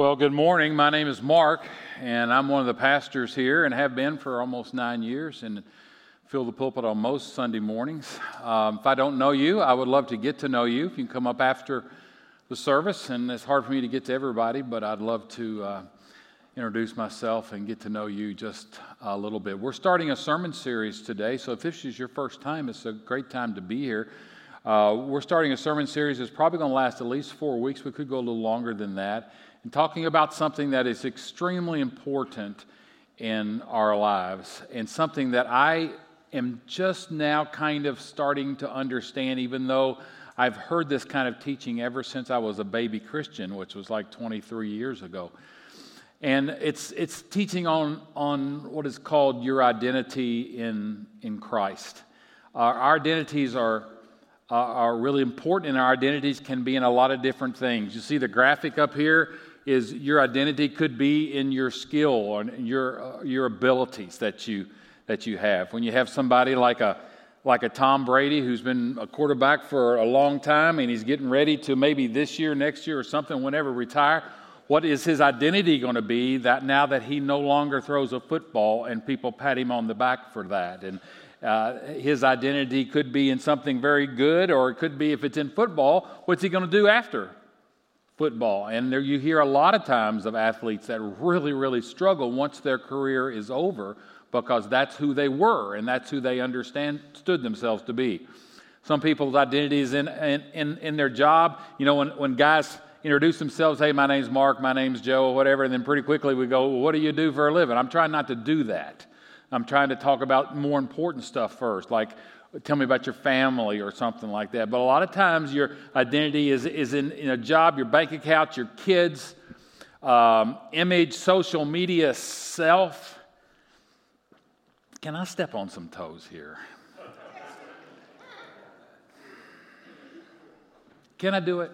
Well, good morning. My name is Mark, and I'm one of the pastors here and have been for almost nine years and fill the pulpit on most Sunday mornings. Um, if I don't know you, I would love to get to know you. If you can come up after the service, and it's hard for me to get to everybody, but I'd love to uh, introduce myself and get to know you just a little bit. We're starting a sermon series today, so if this is your first time, it's a great time to be here. Uh, we're starting a sermon series that's probably going to last at least four weeks. We could go a little longer than that and talking about something that is extremely important in our lives and something that I am just now kind of starting to understand, even though I've heard this kind of teaching ever since I was a baby Christian, which was like 23 years ago. And it's, it's teaching on, on what is called your identity in, in Christ. Our, identities are, are really important, and our identities can be in a lot of different things. You see the graphic up here is your identity could be in your skill and your, uh, your abilities that you, that you have. When you have somebody like a, like a Tom Brady who's been a quarterback for a long time and he's getting ready to maybe this year, next year, or something, whenever retire, what is his identity going to be that now that he no longer throws a football and people pat him on the back for that? And uh, his identity could be in something very good, or it could be if it's in football, what's he going to do after football. And there you hear a lot of times of athletes that really, really struggle once their career is over because that's who they were and that's who they understood themselves to be. Some people's identity is in, in, in, their job. You know, when, when guys introduce themselves, hey, my name's Mark, my name's Joe, or whatever, and then pretty quickly we go, well, what do you do for a living? I'm trying not to do that. I'm trying to talk about more important stuff first, like tell me about your family or something like that. But a lot of times your identity is, is in, in a job, your bank account, your kids, um, image, social media, self. Can I step on some toes here? Can I do it?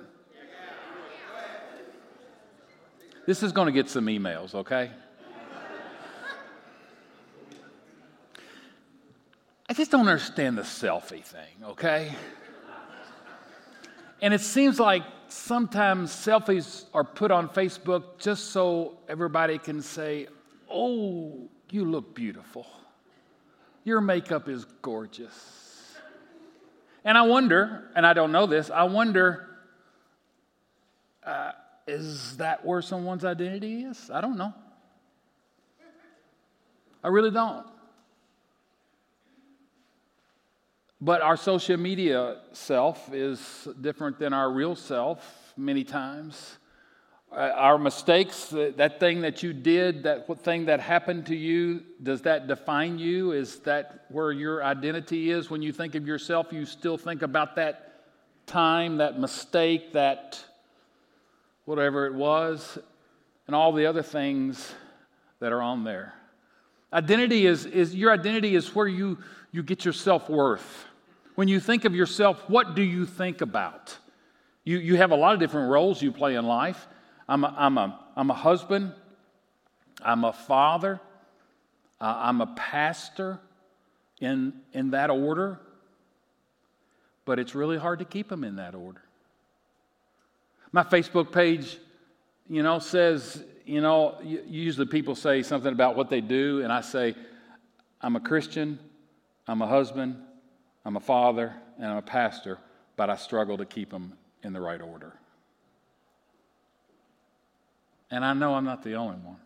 This is going to get some emails, okay? Just don't understand the selfie thing, okay? And it seems like sometimes selfies are put on Facebook just so everybody can say, Oh, you look beautiful. Your makeup is gorgeous. And I wonder, and I don't know this, I wonder, uh, is that where someone's identity is? I don't know. I really don't. But our social media self is different than our real self many times. Uh, our mistakes, that thing that you did, that thing that happened to you, does that define you? Is that where your identity is? When you think of yourself, you still think about that time, that mistake, that whatever it was, and all the other things that are on there. Identity is, is your identity is where you, you get your self worth. When you think of yourself, what do you think about? You, you have a lot of different roles you play in life. I'm a, I'm a, I'm a husband, I'm a father, uh, I'm a pastor in, in that order, but it's really hard to keep them in that order. My Facebook page, you know, says, you know, usually people say something about what they do, and I say, I'm a Christian, I'm a husband, I'm a father and I'm a pastor, but I struggle to keep them in the right order. And I know I'm not the only one.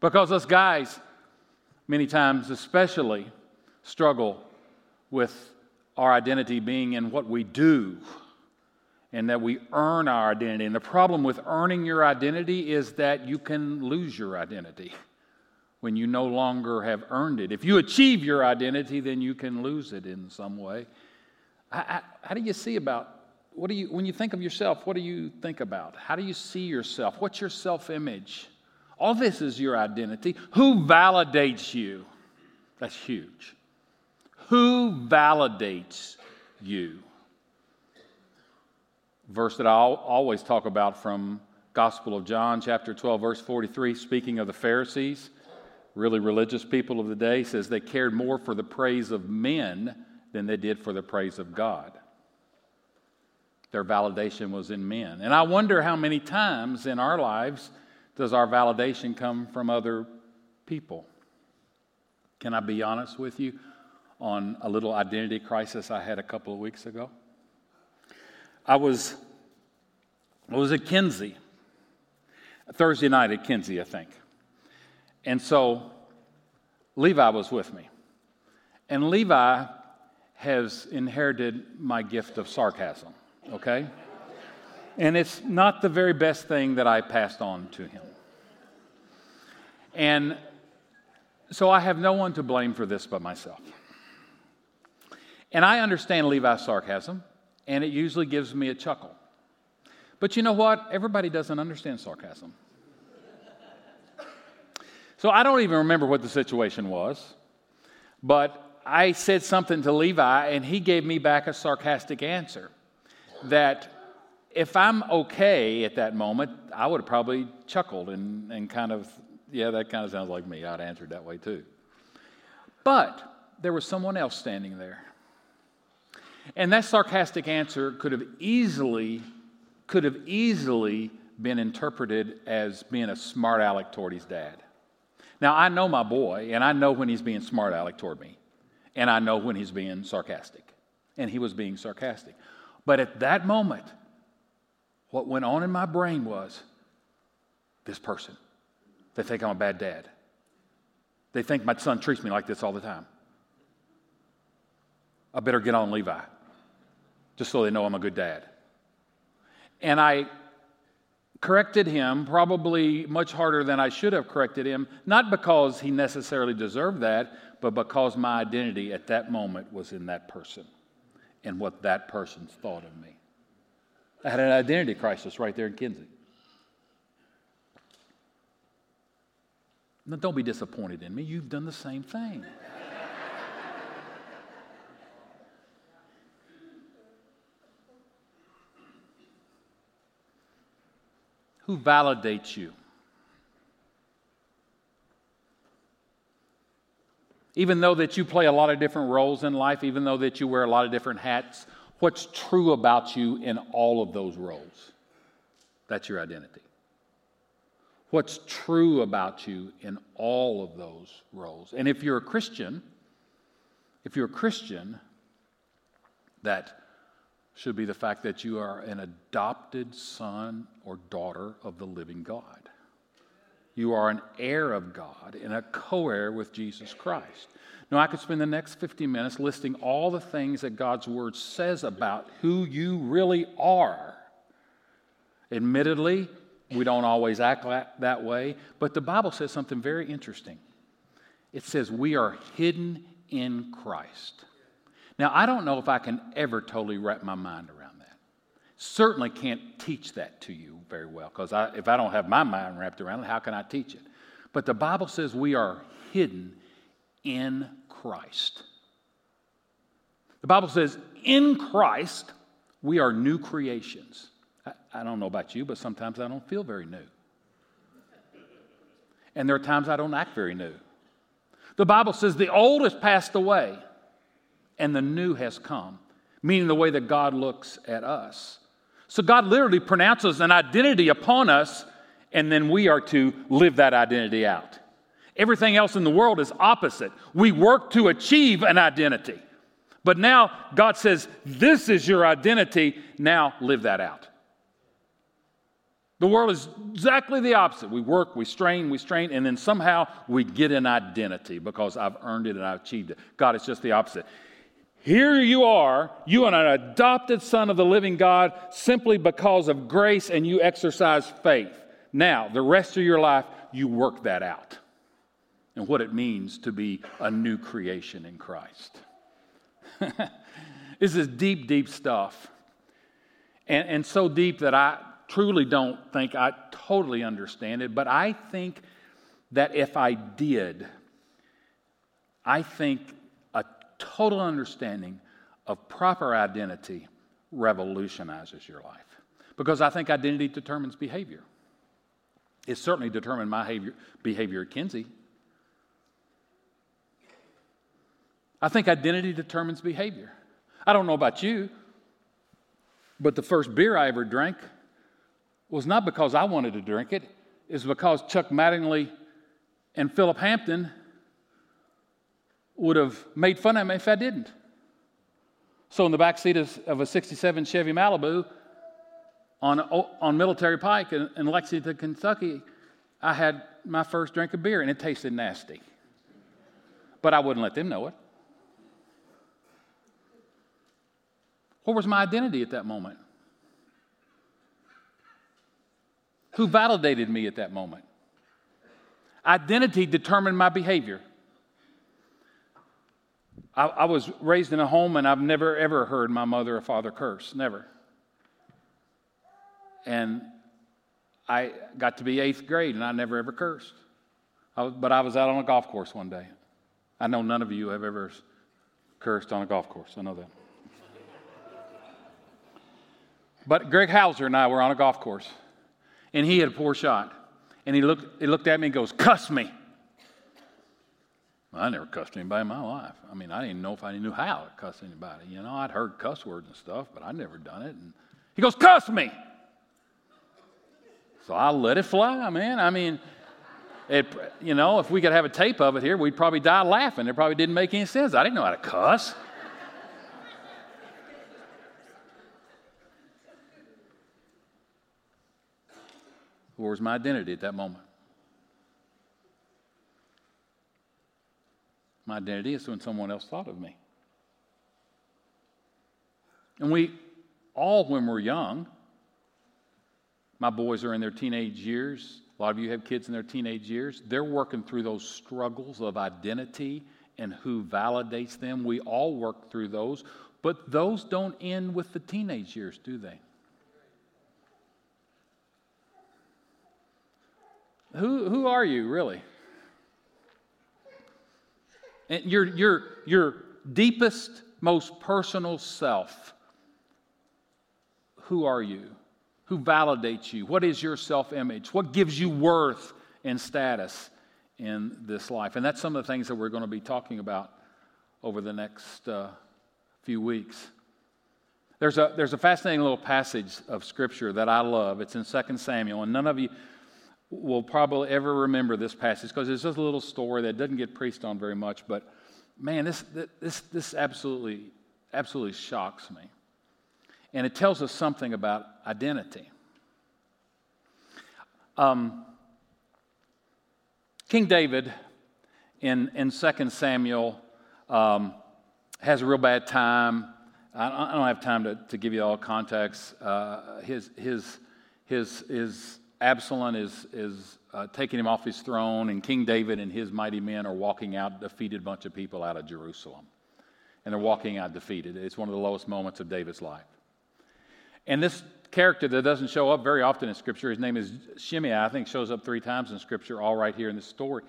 Because us guys, many times especially, struggle with our identity being in what we do and that we earn our identity. And the problem with earning your identity is that you can lose your identity when you no longer have earned it. If you achieve your identity, then you can lose it in some way. How, how, do you see about what do you when you think of yourself? What do you think about? How do you see yourself? What's your self-image? All this is your identity. Who validates you? That's huge. Who validates you? Verse that I always talk about from Gospel of John, chapter 12, verse 43, speaking of the Pharisees really religious people of the day says they cared more for the praise of men than they did for the praise of God. Their validation was in men. And I wonder how many times in our lives does our validation come from other people? Can I be honest with you on a little identity crisis I had a couple of weeks ago? I was, I was at Kinsey, Thursday night at Kinsey, I think. And so Levi was with me. And Levi has inherited my gift of sarcasm, okay? And it's not the very best thing that I passed on to him. And so I have no one to blame for this but myself. And I understand Levi's sarcasm, and it usually gives me a chuckle. But you know what? Everybody doesn't understand sarcasm. So I don't even remember what the situation was, but I said something to Levi, and he gave me back a sarcastic answer that if I'm okay at that moment, I would have probably chuckled and, and kind of, yeah, that kind of sounds like me. I'd answered that way too. But there was someone else standing there. And that sarcastic answer could have easily, could have easily been interpreted as being a smart aleck toward his dad. Now, I know my boy, and I know when he's being smart aleck toward me, and I know when he's being sarcastic. And he was being sarcastic. But at that moment, what went on in my brain was this person. They think I'm a bad dad. They think my son treats me like this all the time. I better get on Levi just so they know I'm a good dad. And I corrected him probably much harder than I should have corrected him, not because he necessarily deserved that, but because my identity at that moment was in that person and what that person thought of me. I had an identity crisis right there in Kinsey. Now, don't be disappointed in me. You've done the same thing. Who validates you. Even though that you play a lot of different roles in life, even though that you wear a lot of different hats, what's true about you in all of those roles? That's your identity. What's true about you in all of those roles? And if you're a Christian, if you're a Christian, that should be the fact that you are an adopted son or daughter of the living God. You are an heir of God and a co heir with Jesus Christ. Now, I could spend the next 50 minutes listing all the things that God's Word says about who you really are. Admittedly, we don't always act that way, but the Bible says something very interesting. It says we are hidden in Christ. Now, I don't know if I can ever totally wrap my mind around that. Certainly can't teach that to you very well, because if I don't have my mind wrapped around it, how can I teach it? But the Bible says we are hidden in Christ. The Bible says, in Christ, we are new creations. I, I don't know about you, but sometimes I don't feel very new. And there are times I don't act very new. The Bible says the old has passed away and the new has come, meaning the way that God looks at us. So God literally pronounces an identity upon us, and then we are to live that identity out. Everything else in the world is opposite. We work to achieve an identity. But now God says, This is your identity. Now live that out. The world is exactly the opposite. We work, we strain, we strain, and then somehow we get an identity because I've earned it and I've achieved it. God is just the opposite. Here you are, you are an adopted son of the living God simply because of grace and you exercise faith. Now, the rest of your life, you work that out and what it means to be a new creation in Christ. this is deep, deep stuff. And, and so deep that I truly don't think I totally understand it, but I think that if I did, I think total understanding of proper identity revolutionizes your life. Because I think identity determines behavior. It certainly determined my behavior, behavior at Kinsey. I think identity determines behavior. I don't know about you, But the first beer I ever drank was not because I wanted to drink it, it's because Chuck Mattingly and Philip Hampton would have made fun of me if I didn't. So, in the back seat of, of a 67 Chevy Malibu on, on Military Pike in, in Lexington, Kentucky, I had my first drink of beer and it tasted nasty. But I wouldn't let them know it. What was my identity at that moment? Who validated me at that moment? Identity determined my behavior. I, I, was raised in a home and I've never ever heard my mother or father curse. Never. And I got to be eighth grade and I never ever cursed. I but I was out on a golf course one day. I know none of you have ever cursed on a golf course. I know that. but Greg Hauser and I were on a golf course, and he had a poor shot. And he looked, he looked at me and goes, Cuss me. I never cussed anybody in my life. I mean, I didn't know if I knew how to cuss anybody. You know, I'd heard cuss words and stuff, but I'd never done it. And he goes, Cuss me. So I let it fly, man. I mean, it, you know, if we could have a tape of it here, we'd probably die laughing. It probably didn't make any sense. I didn't know how to cuss. Where was my identity at that moment? My identity is when someone else thought of me. And we all, when we're young, my boys are in their teenage years. A lot of you have kids in their teenage years. They're working through those struggles of identity and who validates them. We all work through those, but those don't end with the teenage years, do they? Who, who are you, really? And your, your, your deepest, most personal self. Who are you? Who validates you? What is your self image? What gives you worth and status in this life? And that's some of the things that we're going to be talking about over the next uh, few weeks. There's a, there's a fascinating little passage of scripture that I love. It's in 2 Samuel, and none of you will probably ever remember this passage because it's just a little story that doesn't get preached on very much. But man, this, this, this absolutely, absolutely shocks me. And it tells us something about identity. Um, King David in, in 2 Samuel um, has a real bad time. I, don't have time to, to give you all context. Uh, his, his, his, his Absalom is, is uh, taking him off his throne, and King David and his mighty men are walking out, defeated bunch of people out of Jerusalem. And they're walking out defeated. It's one of the lowest moments of David's life. And this character that doesn't show up very often in Scripture, his name is Shimei, I think shows up three times in Scripture, all right here in this story.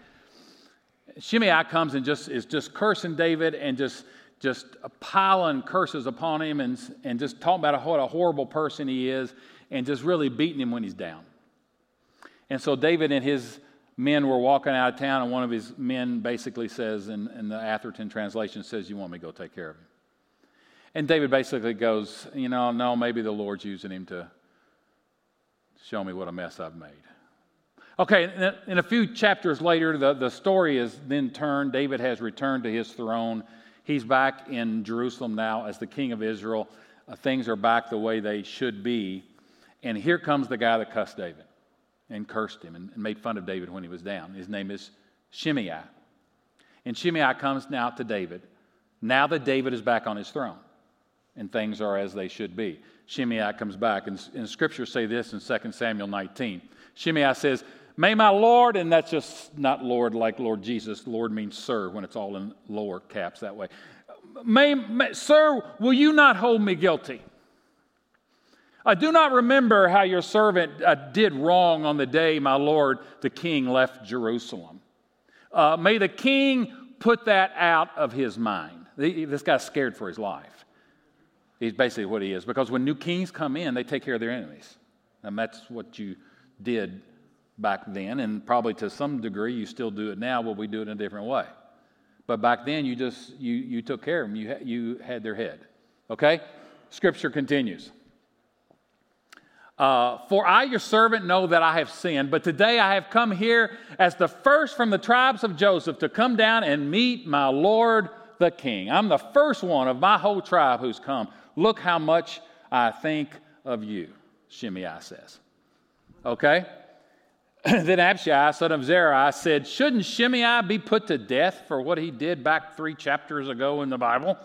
Shimei comes and just is just cursing David and just just piling curses upon him and, and just talking about what a horrible person he is and just really beating him when he's down. And so David and his men were walking out of town, and one of his men basically says, in, in the Atherton translation, says, You want me to go take care of him? And David basically goes, You know, no, maybe the Lord's using him to show me what a mess I've made. Okay, in a few chapters later, the, the story is then turned. David has returned to his throne. He's back in Jerusalem now as the king of Israel. Uh, things are back the way they should be. And here comes the guy that cussed David and cursed him and, and made fun of David when he was down. His name is Shimei. And Shimei comes now to David, now that David is back on his throne and things are as they should be. Shimei comes back, and, and scriptures say this in 2 Samuel 19. Shimei says, May my Lord, and that's just not Lord like Lord Jesus. Lord means sir when it's all in lower caps that way. May, may, sir, will you not hold me guilty? I do not remember how your servant uh, did wrong on the day my Lord the king left Jerusalem. Uh, may the king put that out of his mind. This guy's scared for his life. He's basically what he is. Because when new kings come in, they take care of their enemies. And that's what you did back then. And probably to some degree, you still do it now, but we do it in a different way. But back then, you just you, you took care of them. You, you had their head. Okay? Scripture continues. Uh, for I, your servant, know that I have sinned, but today I have come here as the first from the tribes of Joseph to come down and meet my Lord the King. I'm the first one of my whole tribe who's come. Look how much I think of you, Shimei says. Okay? then Abishai, son of Zeruiah, said, Shouldn't Shimei be put to death for what he did back three chapters ago in the Bible?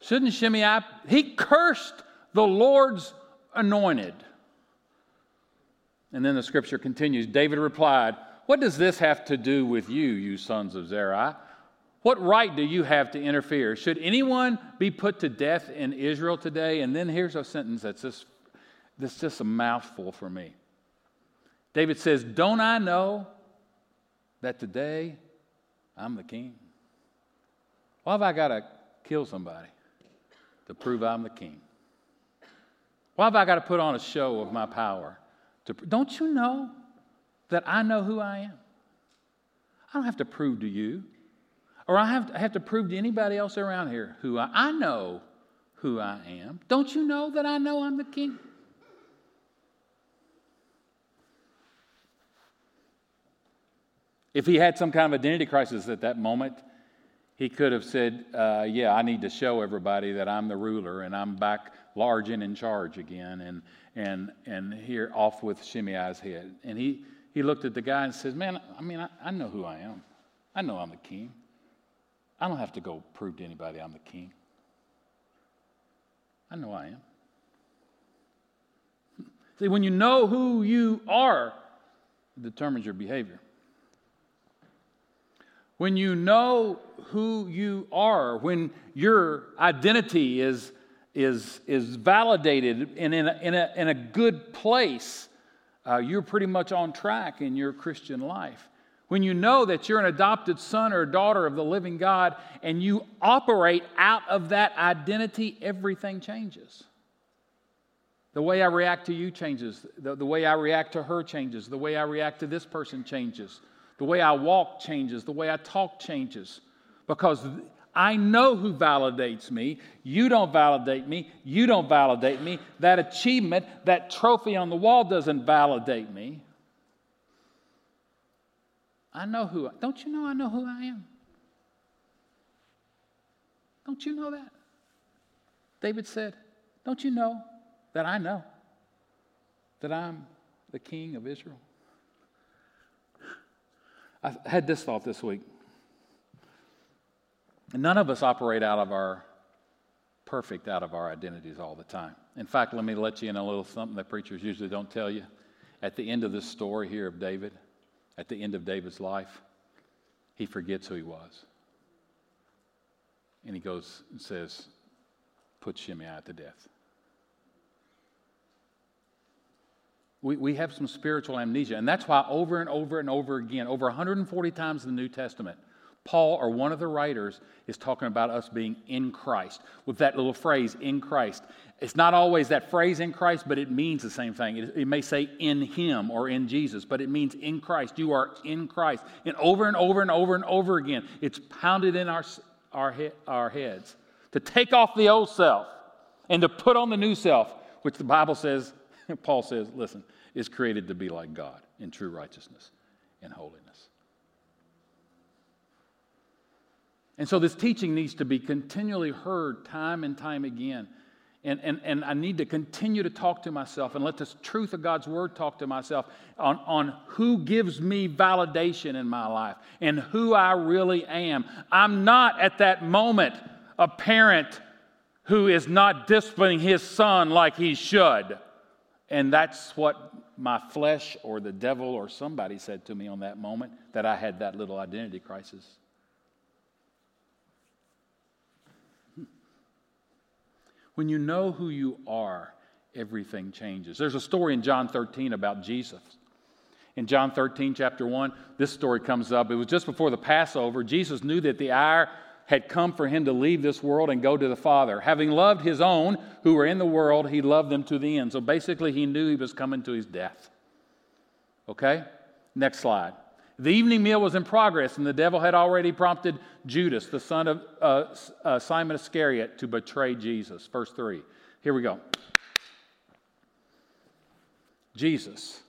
Shouldn't Shimei? He cursed the Lord's anointed. And then the scripture continues David replied, What does this have to do with you, you sons of Zeruiah? What right do you have to interfere? Should anyone be put to death in Israel today? And then here's a sentence that's just, that's just a mouthful for me. David says, Don't I know that today I'm the king? Why have I got to kill somebody to prove I'm the king? Why have I got to put on a show of my power? To, don't you know that I know who I am? I don't have to prove to you, or I have to, I have to prove to anybody else around here who I, I know who I am. Don't you know that I know I'm the king? If he had some kind of identity crisis at that moment, he could have said, uh, Yeah, I need to show everybody that I'm the ruler and I'm back large and in charge again, and, and, and here off with Shimei's head. And he, he looked at the guy and says, Man, I mean, I, I know who I am. I know I'm the king. I don't have to go prove to anybody I'm the king. I know I am. See, when you know who you are, it determines your behavior. When you know who you are, when your identity is is, is validated and in a, in a, in a good place, uh, you're pretty much on track in your Christian life. When you know that you're an adopted son or daughter of the living God and you operate out of that identity, everything changes. The way I react to you changes. The, the way I react to her changes. The way I react to this person changes. The way I walk changes. The way I talk changes. Because I know who validates me. You don't validate me. You don't validate me. That achievement, that trophy on the wall doesn't validate me. I know who I Don't you know I know who I am? Don't you know that? David said, Don't you know that I know that I'm the king of Israel? I had this thought this week. None of us operate out of our perfect out of our identities all the time. In fact, let me let you in a little something that preachers usually don't tell you. At the end of this story here of David, at the end of David's life, he forgets who he was. And he goes and says, Put Shimei to death. We, we have some spiritual amnesia, and that's why over and over and over again, over 140 times in the New Testament, Paul, or one of the writers, is talking about us being in Christ with that little phrase, in Christ. It's not always that phrase in Christ, but it means the same thing. It, it, may say in Him or in Jesus, but it means in Christ. You are in Christ. And over and over and over and over again, it's pounded in our, our, he, our heads to take off the old self and to put on the new self, which the Bible says, Paul says, listen, is created to be like God in true righteousness and holiness. And so this teaching needs to be continually heard time and time again. And, and, and I need to continue to talk to myself and let the truth of God's word talk to myself on, on who gives me validation in my life and who I really am. I'm not at that moment a parent who is not disciplining his son like he should. And that's what my flesh or the devil or somebody said to me on that moment that I had that little identity crisis. When you know who you are, everything changes. There's a story in John 13 about Jesus. In John 13, chapter 1, this story comes up. It was just before the Passover. Jesus knew that the hour had come for him to leave this world and go to the Father. Having loved his own who were in the world, he loved them to the end. So basically, he knew he was coming to his death. Okay? Next slide. The evening meal was in progress, and the devil had already prompted Judas, the son of uh, uh, Simon Iscariot, to betray Jesus. Verse 3. Here we go. Jesus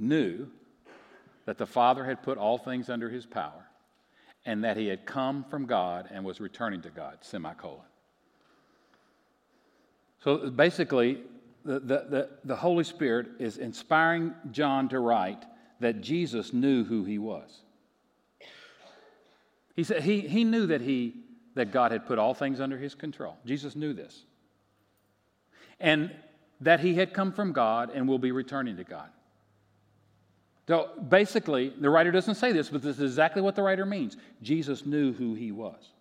knew that the Father had put all things under his power and that he had come from God and was returning to God, semicolon. So basically, the, the, the, the, Holy Spirit is inspiring John to write that Jesus knew who he was. He said he, he knew that he that God had put all things under his control. Jesus knew this. And that he had come from God and will be returning to God. So basically, the writer doesn't say this, but this is exactly what the writer means. Jesus knew who he was.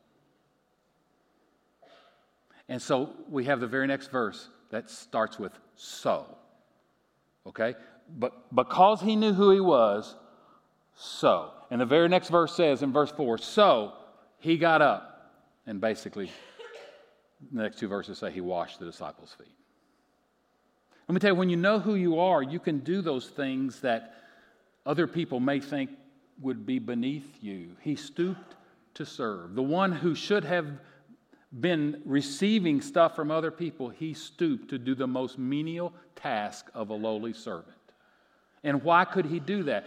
And so we have the very next verse that starts with so. Okay? But because he knew who he was, so. And the very next verse says in verse 4 so he got up. And basically, the next two verses say he washed the disciples' feet. Let me tell you, when you know who you are, you can do those things that other people may think would be beneath you. He stooped to serve. The one who should have been receiving stuff from other people, he stooped to do the most menial task of a lowly servant. And why could he do that?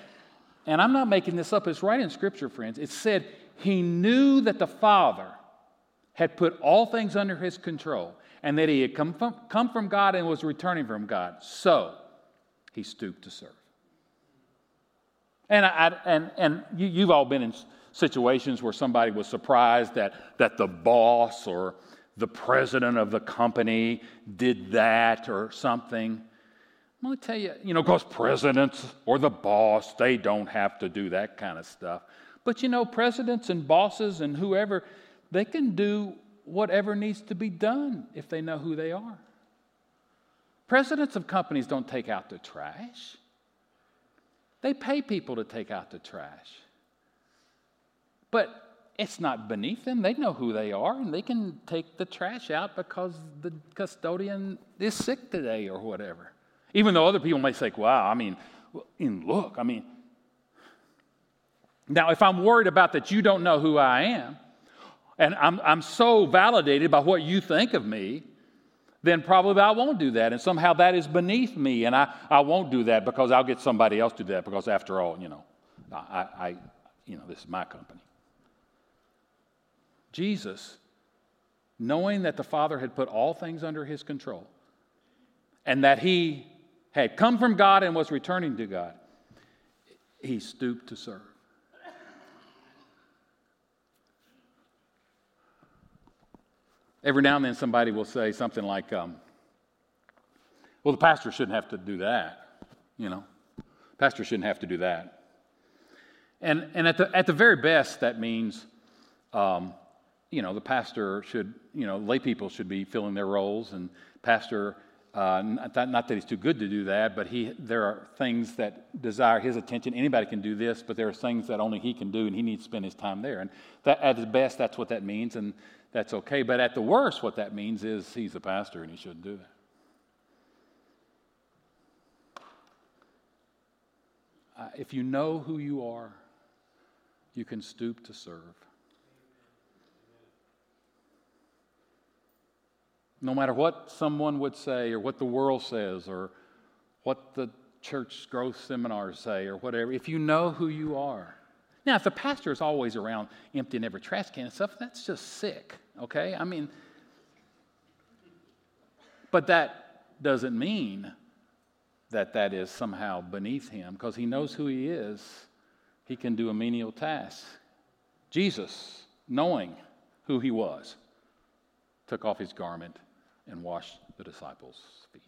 And I'm not making this up, it's right in Scripture, friends. It said he knew that the Father had put all things under his control and that he had come from, come from God and was returning from God. So he stooped to serve. And, I, and, and you, you've all been in situations where somebody was surprised that, that the boss or the president of the company did that or something. I'm going to tell you, you know, because presidents or the boss, they don't have to do that kind of stuff. But you know, presidents and bosses and whoever, they can do whatever needs to be done if they know who they are. Presidents of companies don't take out the trash. They pay people to take out the trash. But it's not beneath them. They know who they are and they can take the trash out because the custodian is sick today or whatever. Even though other people may say, wow, I mean, look, I mean. Now, if I'm worried about that you don't know who I am, and I'm, I'm so validated by what you think of me, then probably I won't do that. And somehow that is beneath me, and I, I won't do that because I'll get somebody else to do that because, after all, you know, I, I you know, this is my company. Jesus, knowing that the Father had put all things under his control and that he had come from God and was returning to God, he stooped to serve. Every now and then somebody will say something like, um, well, the pastor shouldn't have to do that, you know. Pastor shouldn't have to do that. And, and at, the, at the very best, that means, um, you know, the pastor should, you know, lay people should be filling their roles, and pastor, uh, not, that, not that he's too good to do that, but he, there are things that desire his attention. Anybody can do this, but there are things that only he can do, and he needs to spend his time there. And that, at the best, that's what that means. And that's okay. But at the worst, what that means is he's a pastor and he shouldn't do that. Uh, if you know who you are, you can stoop to serve. No matter what someone would say, or what the world says, or what the church growth seminars say, or whatever, if you know who you are, now, if the pastor is always around emptying every trash can and stuff, that's just sick, okay? I mean, but that doesn't mean that that is somehow beneath him because he knows who he is. He can do a menial task. Jesus, knowing who he was, took off his garment and washed the disciples' feet.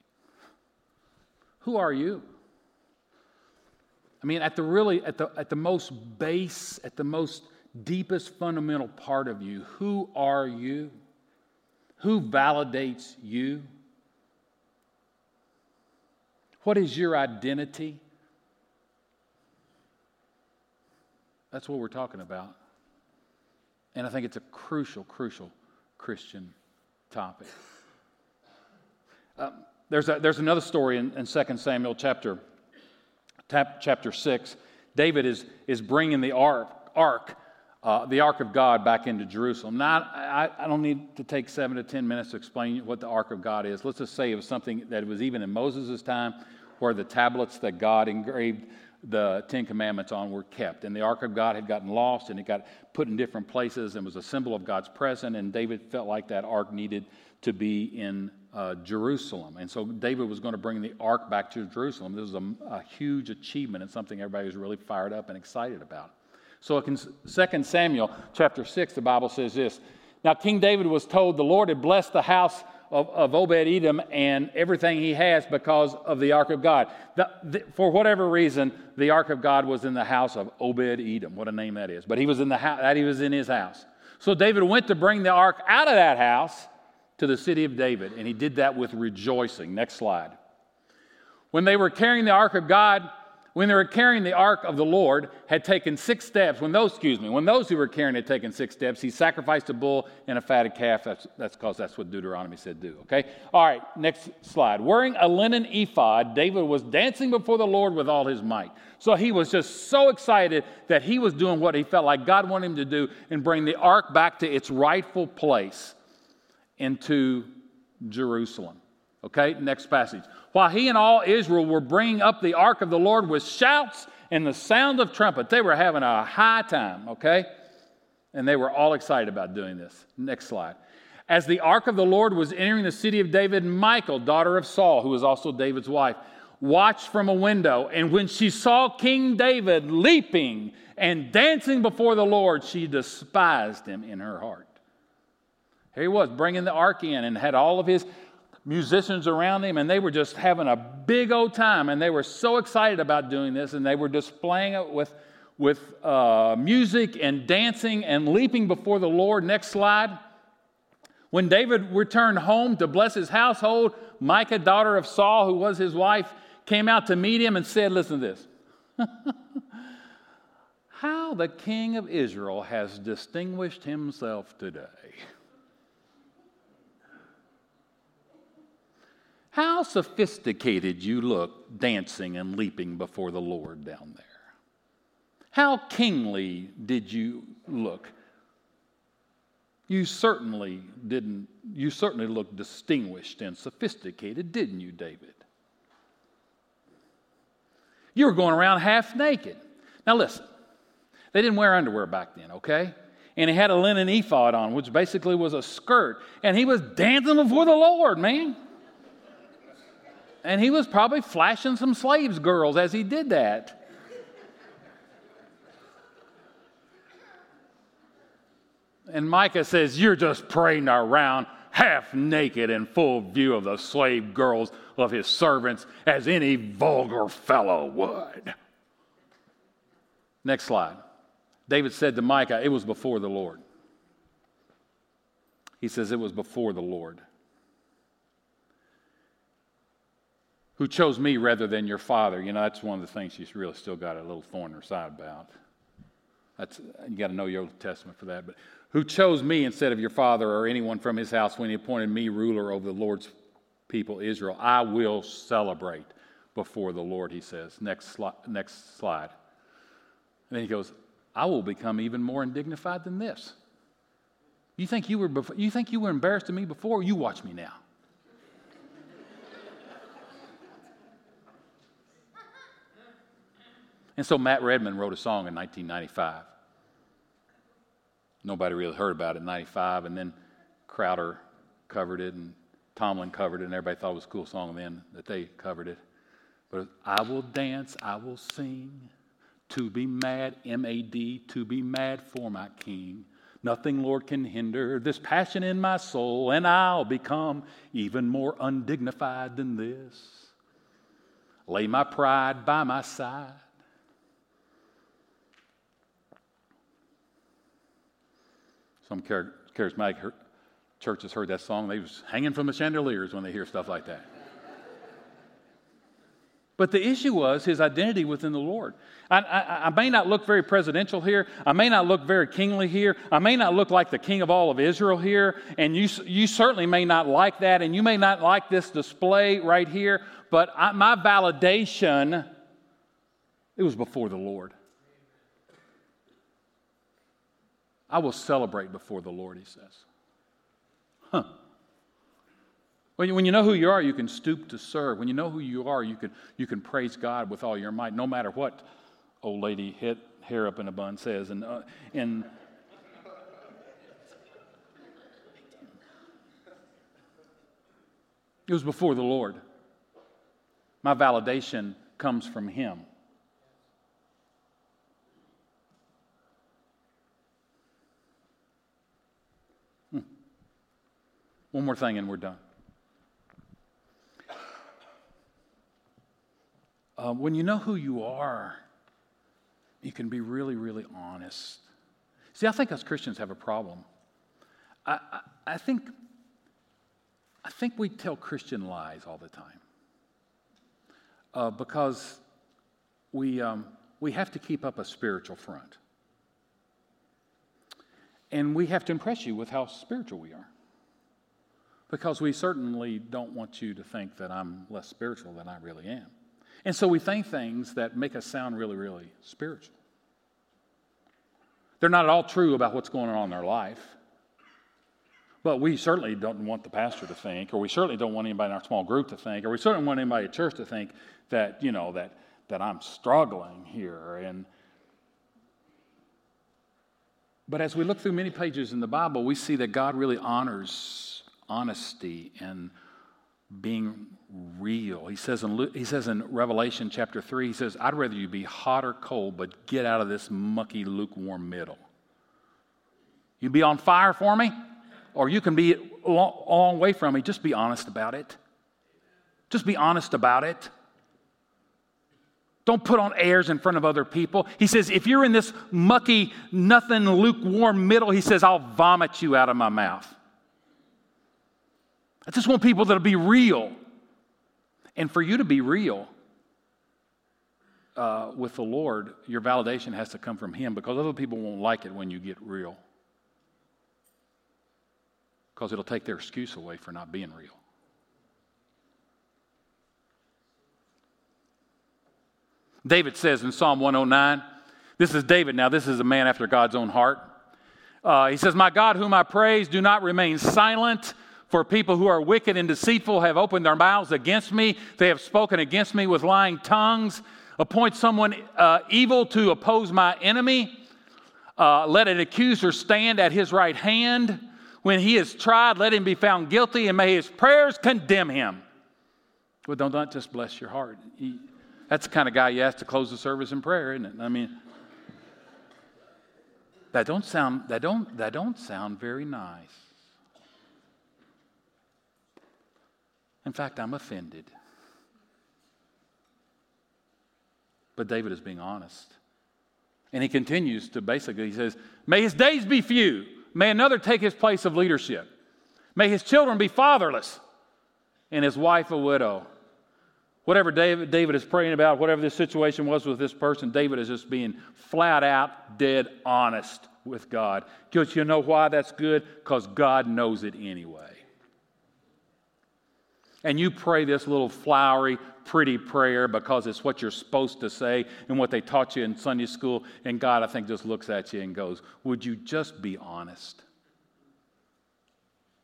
Who are you? I mean, at the really, at the, at the most base, at the most deepest fundamental part of you, who are you? Who validates you? What is your identity? That's what we're talking about. And I think it's a crucial, crucial Christian topic. Um, there's, a, there's another story in, in 2 Samuel chapter chapter 6, David is, is bringing the ark, ark uh, the Ark of God back into Jerusalem. Now, I, I, don't need to take seven to ten minutes to explain what the Ark of God is. Let's just say it was something that was even in Moses' time where the tablets that God engraved the Ten Commandments on were kept. And the Ark of God had gotten lost and it got put in different places and was a symbol of God's presence. And David felt like that Ark needed to be in uh, Jerusalem. And so David was going to bring the Ark back to Jerusalem. This was a, a huge achievement and something everybody was really fired up and excited about. So in 2 Samuel chapter 6, the Bible says this Now King David was told the Lord had blessed the house of, of Obed Edom and everything he has because of the ark of God. The, the, for whatever reason, the ark of God was in the house of Obed Edom. What a name that is. But he was in the house, that he was in his house. So David went to bring the ark out of that house to the city of David, and he did that with rejoicing. Next slide. When they were carrying the ark of God, when they were carrying the ark of the Lord, had taken six steps. When those, excuse me, when those who were carrying had taken six steps, he sacrificed a bull and a fatted calf. That's that's because that's what Deuteronomy said do. Okay. All right. Next slide. Wearing a linen ephod, David was dancing before the Lord with all his might. So he was just so excited that he was doing what he felt like God wanted him to do and bring the ark back to its rightful place into Jerusalem. Okay. Next passage while he and all Israel were bringing up the ark of the Lord with shouts and the sound of trumpet. They were having a high time, okay? And they were all excited about doing this. Next slide. As the ark of the Lord was entering the city of David, Michal, daughter of Saul, who was also David's wife, watched from a window. And when she saw King David leaping and dancing before the Lord, she despised him in her heart. Here he was bringing the ark in and had all of his musicians around him, and they were just having a big old time. And they were so excited about doing this, and they were displaying it with, with uh, music and dancing and leaping before the Lord. Next slide. When David returned home to bless his household, Michal, daughter of Saul, who was his wife, came out to meet him and said, Listen to this. How the king of Israel has distinguished himself today. How sophisticated you look dancing and leaping before the Lord down there. How kingly did you look? You certainly didn't, you certainly looked distinguished and sophisticated, didn't you, David? You were going around half naked. Now listen, they didn't wear underwear back then, okay? And he had a linen ephod on, which basically was a skirt, and he was dancing before the Lord, man. And he was probably flashing some slaves' girls as he did that. And Micah says, You're just parading around half naked in full view of the slave girls of his servants as any vulgar fellow would. Next slide. David said to Micah, It was before the Lord. He says, It was before the Lord. Who chose me rather than your father. You know, that's one of the things she's really still got a little thorn in her side about. That's, you got to know your Old Testament for that. But who chose me instead of your father or anyone from his house when he appointed me ruler over the Lord's people, Israel? I will celebrate before the Lord, he says. Next, sli- next slide. And then he goes, I will become even more indignified than this. You think you were, you think you were embarrassed of me before? You watch me now. And so Matt Redman wrote a song in 1995. Nobody really heard about it in 95, and then Crowder covered it, and Tomlin covered it, and everybody thought it was a cool song then that they covered it. But I will dance, I will sing, to be mad, M A D, to be mad for my king. Nothing, Lord, can hinder this passion in my soul, and I'll become even more undignified than this. Lay my pride by my side Some charismatic churches heard that song. They was hanging from the chandeliers when they hear stuff like that. But the issue was his identity within the Lord. I, I, I, may not look very presidential here. I may not look very kingly here. I may not look like the king of all of Israel here. And you, you certainly may not like that. And you may not like this display right here. But I, my validation, it was before the Lord. I will celebrate before the Lord, he says. Huh. When you, when you know who you are, you can stoop to serve. When you know who you are, you can, you can praise God with all your might, no matter what old lady hit hair up in a bun says. And, uh, and it was before the Lord. My validation comes from Him. One more thing, and we're done. Uh, when you know who you are, you can be really, really honest. See, I think us Christians have a problem. I, I, I think, I think we tell Christian lies all the time uh, because we, um, we have to keep up a spiritual front. And we have to impress you with how spiritual we are. Because we certainly don't want you to think that I'm less spiritual than I really am. And so we think things that make us sound really, really spiritual. They're not at all true about what's going on in their life. But we certainly don't want the pastor to think, or we certainly don't want anybody in our small group to think, or we certainly want anybody at church to think that, you know, that, that I'm struggling here. And but as we look through many pages in the Bible, we see that God really honors honesty and being real. He says in, he says in Revelation chapter 3, he says, I'd rather you be hot or cold, but get out of this mucky, lukewarm middle. You be on fire for me, or you can be a long, a long way from me. Just be honest about it. Just be honest about it. Don't put on airs in front of other people. He says, if you're in this mucky, nothing, lukewarm middle, he says, I'll vomit you out of my mouth. I just want people that'll be real. And for you to be real uh, with the Lord, your validation has to come from Him because other people won't like it when you get real. Because it'll take their excuse away for not being real. David says in Psalm 109, this is David now, this is a man after God's own heart. Uh, he says, My God, whom I praise, do not remain silent. For people who are wicked and deceitful have opened their mouths against me. They have spoken against me with lying tongues. Appoint someone uh, evil to oppose my enemy. Uh, let an accuser stand at his right hand. When he is tried, let him be found guilty, and may his prayers condemn him. Well, don't, don't just bless your heart. He, that's the kind of guy you ask to close the service in prayer, isn't it? I mean, that don't sound that don't that don't sound very nice. In fact, I'm offended. But David is being honest. And he continues to basically, he says, May his days be few. May another take his place of leadership. May his children be fatherless and his wife a widow. Whatever David, David is praying about, whatever this situation was with this person, David is just being flat out, dead honest with God. Because you know why that's good? Because God knows it anyway and you pray this little flowery, pretty prayer because it's what you're supposed to say and what they taught you in Sunday school, and God, I think, just looks at you and goes, Would you just be honest?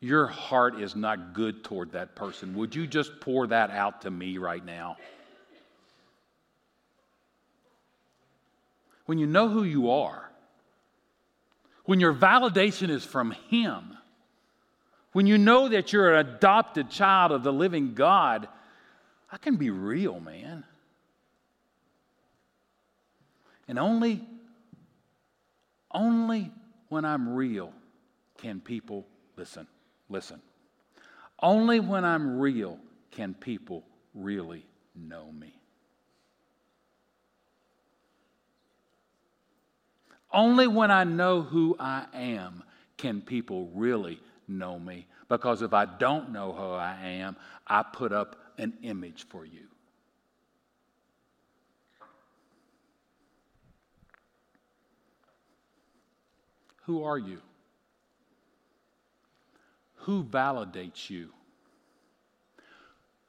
Your heart is not good toward that person. Would you just pour that out to me right now? When you know who you are, when your validation is from Him, when you know that you're an adopted child of the living God, I can be real, man. And only, only when I'm real can people listen. Listen. Only when I'm real can people really know me. Only when I know who I am can people really know me. Because if I don't know who I am, I put up an image for you. Who are you? Who validates you?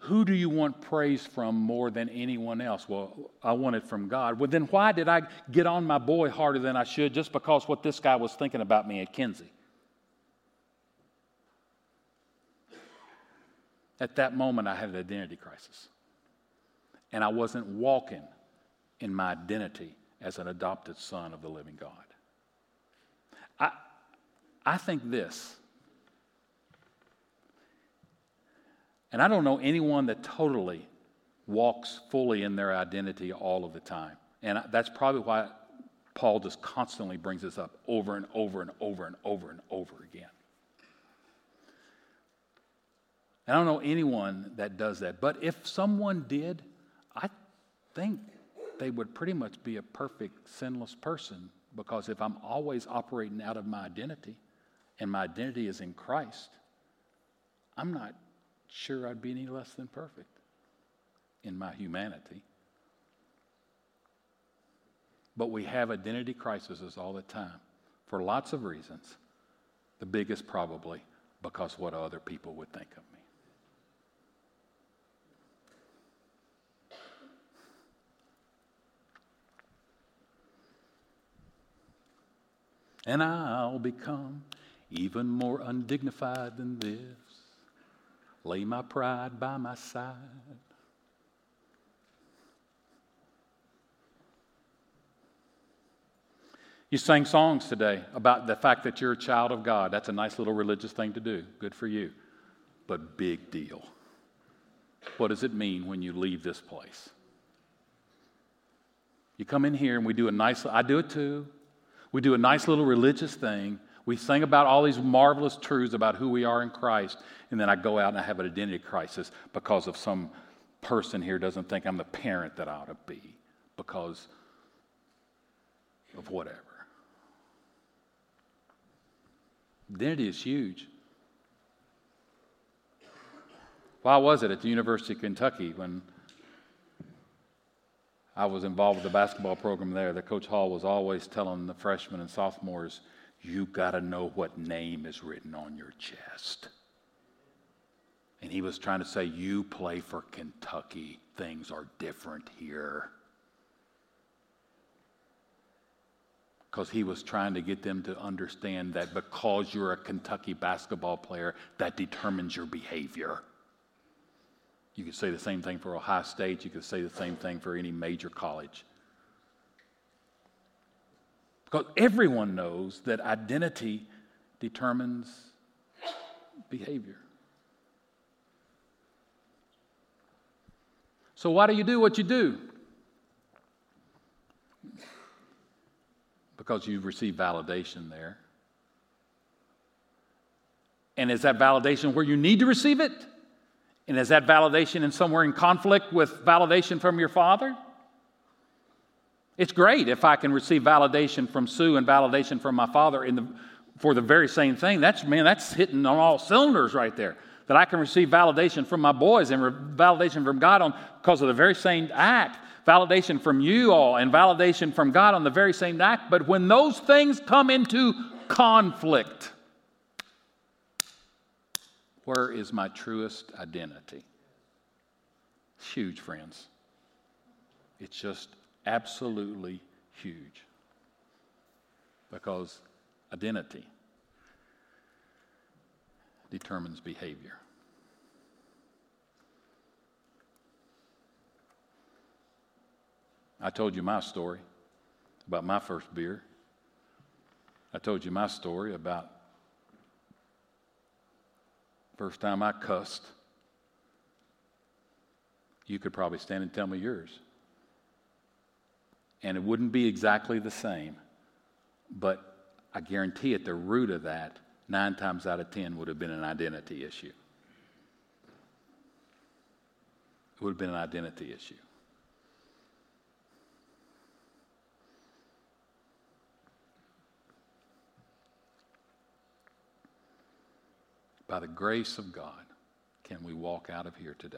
who do you want praise from more than anyone else? Well, I want it from God. Well, then why did I get on my boy harder than I should just because what this guy was thinking about me at Kinsey? At that moment, I had an identity crisis. And I wasn't walking in my identity as an adopted son of the living God. I, I think this, and I don't know anyone that totally walks fully in their identity all of the time. And that's probably why Paul just constantly brings this up over and over and over and over and over again. I don't know anyone that does that. But if someone did, I think they would pretty much be a perfect, sinless person because if I'm always operating out of my identity and my identity is in Christ, I'm not sure I'd be any less than perfect in my humanity. But we have identity crises all the time for lots of reasons. The biggest, probably, because what other people would think of me. And I'll become even more undignified than this. Lay my pride by my side. You sang songs today about the fact that you're a child of God. That's a nice little religious thing to do. Good for you. But big deal. What does it mean when you leave this place? You come in here and we do a nice, I do it too. We do a nice little religious thing. We sing about all these marvelous truths about who we are in Christ, and then I go out and I have an identity crisis because of some person here doesn't think I'm the parent that I ought to be because of whatever. Identity is huge. Why was it at the University of Kentucky when I was involved with the basketball program there that Coach Hall was always telling the freshmen and sophomores, you got to know what name is written on your chest. And he was trying to say, You play for Kentucky. Things are different here. Because he was trying to get them to understand that because you're a Kentucky basketball player, that determines your behavior. You could say the same thing for Ohio State. You could say the same thing for any major college. Because everyone knows that identity determines behavior. So, why do you do what you do? Because you've received validation there. And is that validation where you need to receive it? And is that validation in somewhere in conflict with validation from your father? It's great if I can receive validation from Sue and validation from my father the, for the very same thing. That's man, that's hitting on all cylinders right there. That I can receive validation from my boys and validation from God on because of the very same act. Validation from you all and validation from God on the very same act. But when those things come into conflict, where is my truest identity? It's huge, friends. It's just absolutely huge. Because identity determines behavior. I told you my story about my first beer. I told you my story about First time I cussed, you could probably stand and tell me yours. And it wouldn't be exactly the same, but I guarantee at the root of that, nine times out of ten would have been an identity issue. It would have been an identity issue. By the grace of God, can we walk out of here today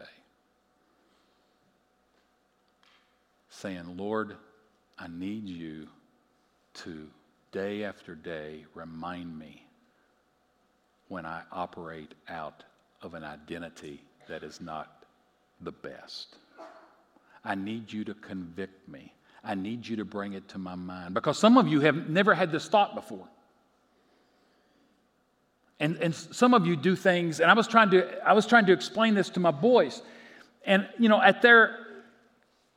saying, Lord, I need you to day after day remind me when I operate out of an identity that is not the best. I need you to convict me. I need you to bring it to my mind. Because some of you have never had this thought before. And, and some of you do things, and I was trying to I was trying to explain this to my boys. And you know, at their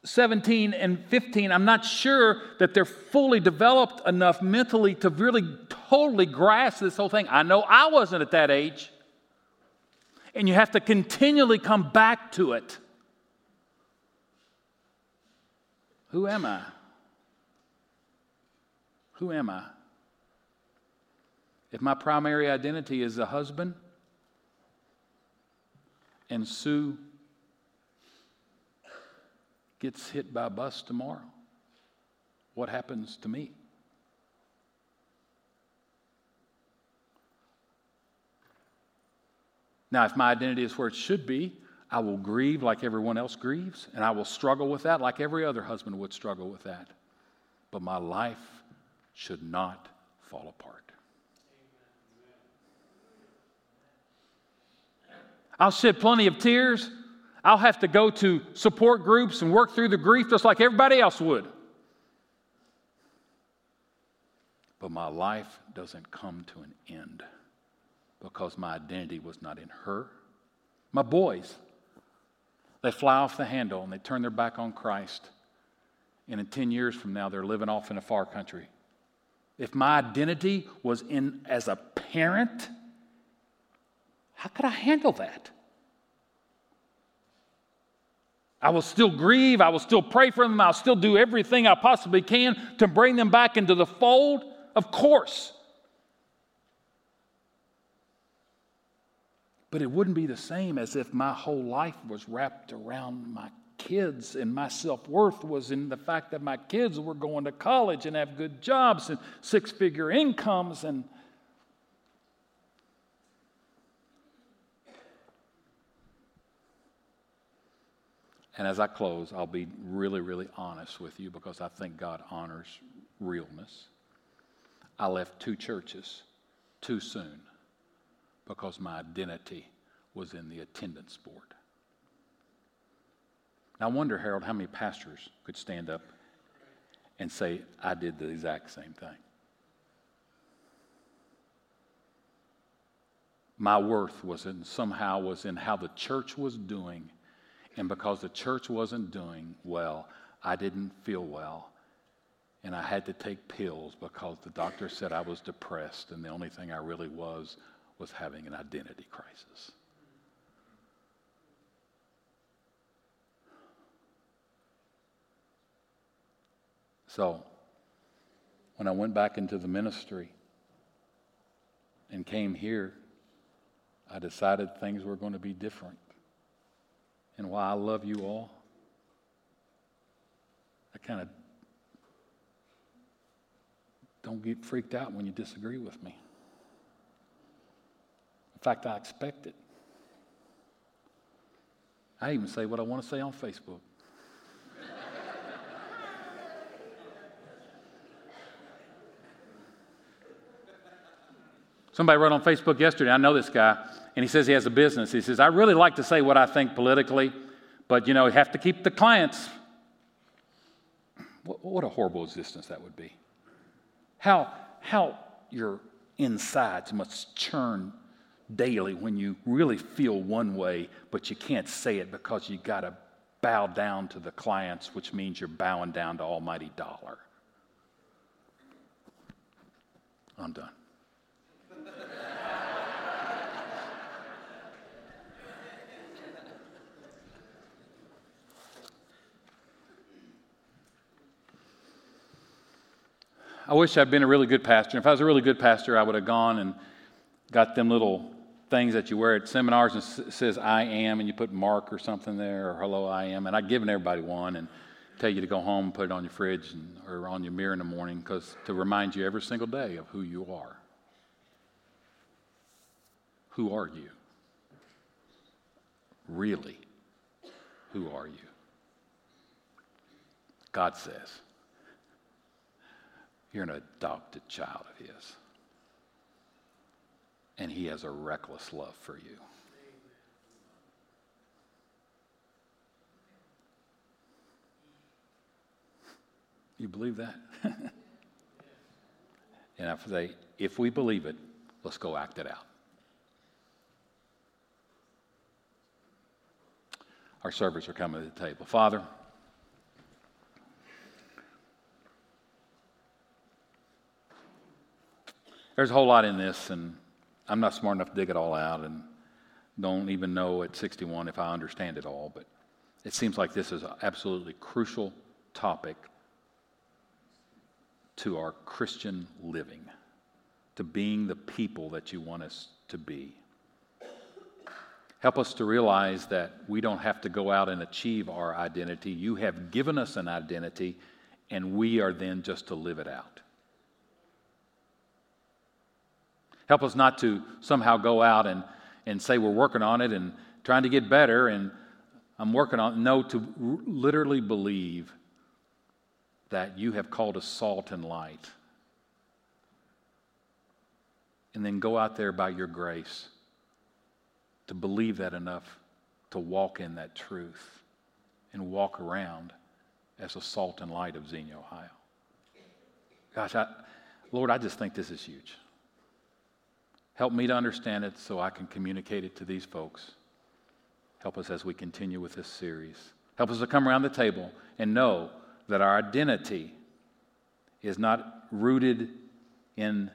17 and 15, I'm not sure that they're fully developed enough mentally to really totally grasp this whole thing. I know I wasn't at that age. And you have to continually come back to it. Who am I? Who am I? If my primary identity is a husband and Sue gets hit by a bus tomorrow, what happens to me? Now, if my identity is where it should be, I will grieve like everyone else grieves, and I will struggle with that like every other husband would struggle with that. But my life should not fall apart. I'll shed plenty of tears. I'll have to go to support groups and work through the grief just like everybody else would. But my life doesn't come to an end because my identity was not in her. My boys, they fly off the handle and they turn their back on Christ. And in 10 years from now, they're living off in a far country. If my identity was in as a parent, how could I handle that? I will still grieve. I will still pray for them. I'll still do everything I possibly can to bring them back into the fold. Of course. But it wouldn't be the same as if my whole life was wrapped around my kids and my self worth was in the fact that my kids were going to college and have good jobs and six figure incomes and And as I close, I'll be really, really honest with you because I think God honors realness. I left two churches too soon because my identity was in the attendance board. Now, I wonder, Harold, how many pastors could stand up and say, I did the exact same thing. My worth was in somehow was in how the church was doing. And because the church wasn't doing well, I didn't feel well. And I had to take pills because the doctor said I was depressed, and the only thing I really was was having an identity crisis. So, when I went back into the ministry and came here, I decided things were going to be different. And while I love you all, I kind of don't get freaked out when you disagree with me. In fact, I expect it. I even say what I want to say on Facebook. Somebody wrote on Facebook yesterday, I know this guy, and he says he has a business. He says, I really like to say what I think politically, but you know, you have to keep the clients. What, what a horrible existence that would be. How, how your insides must churn daily when you really feel one way, but you can't say it because you got to bow down to the clients, which means you're bowing down to Almighty Dollar. I'm done. I wish I'd been a really good pastor. If I was a really good pastor, I would have gone and got them little things that you wear at seminars and says I am, and you put Mark or something there, or hello, I am. And I'd given everybody one and tell you to go home and put it on your fridge and, or on your mirror in the morning because to remind you every single day of who you are. Who are you? Really, who are you? God says, you're an adopted child of His. And He has a reckless love for you. You believe that? and I say, if we believe it, let's go act it out. Our servants are coming to the table. Father, there's a whole lot in this, and I'm not smart enough to dig it all out, and don't even know at 61 if I understand it all, but it seems like this is an absolutely crucial topic to our Christian living, to being the people that you want us to be. Help us to realize that we don't have to go out and achieve our identity. You have given us an identity, and we are then just to live it out. Help us not to somehow go out and, and say we're working on it and trying to get better and I'm working on. it. No, to r- literally believe that you have called us salt and light. And then go out there by your grace to believe that enough to walk in that truth and walk around as a salt and light of Xenia, Ohio. Gosh, I, Lord, I just think this is huge. Help me to understand it so I can communicate it to these folks. Help us as we continue with this series. Help us to come around the table and know that our identity is not rooted in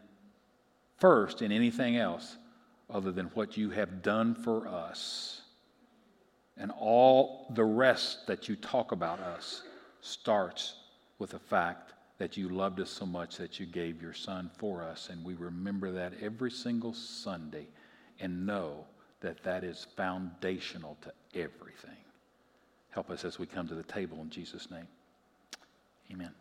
first in anything else other than what you have done for us. And all the rest that you talk about us starts with the fact that you loved us so much that you gave your son for us. And we remember that every single Sunday and know that that is foundational to everything. Help us as we come to the table in Jesus' name. Amen.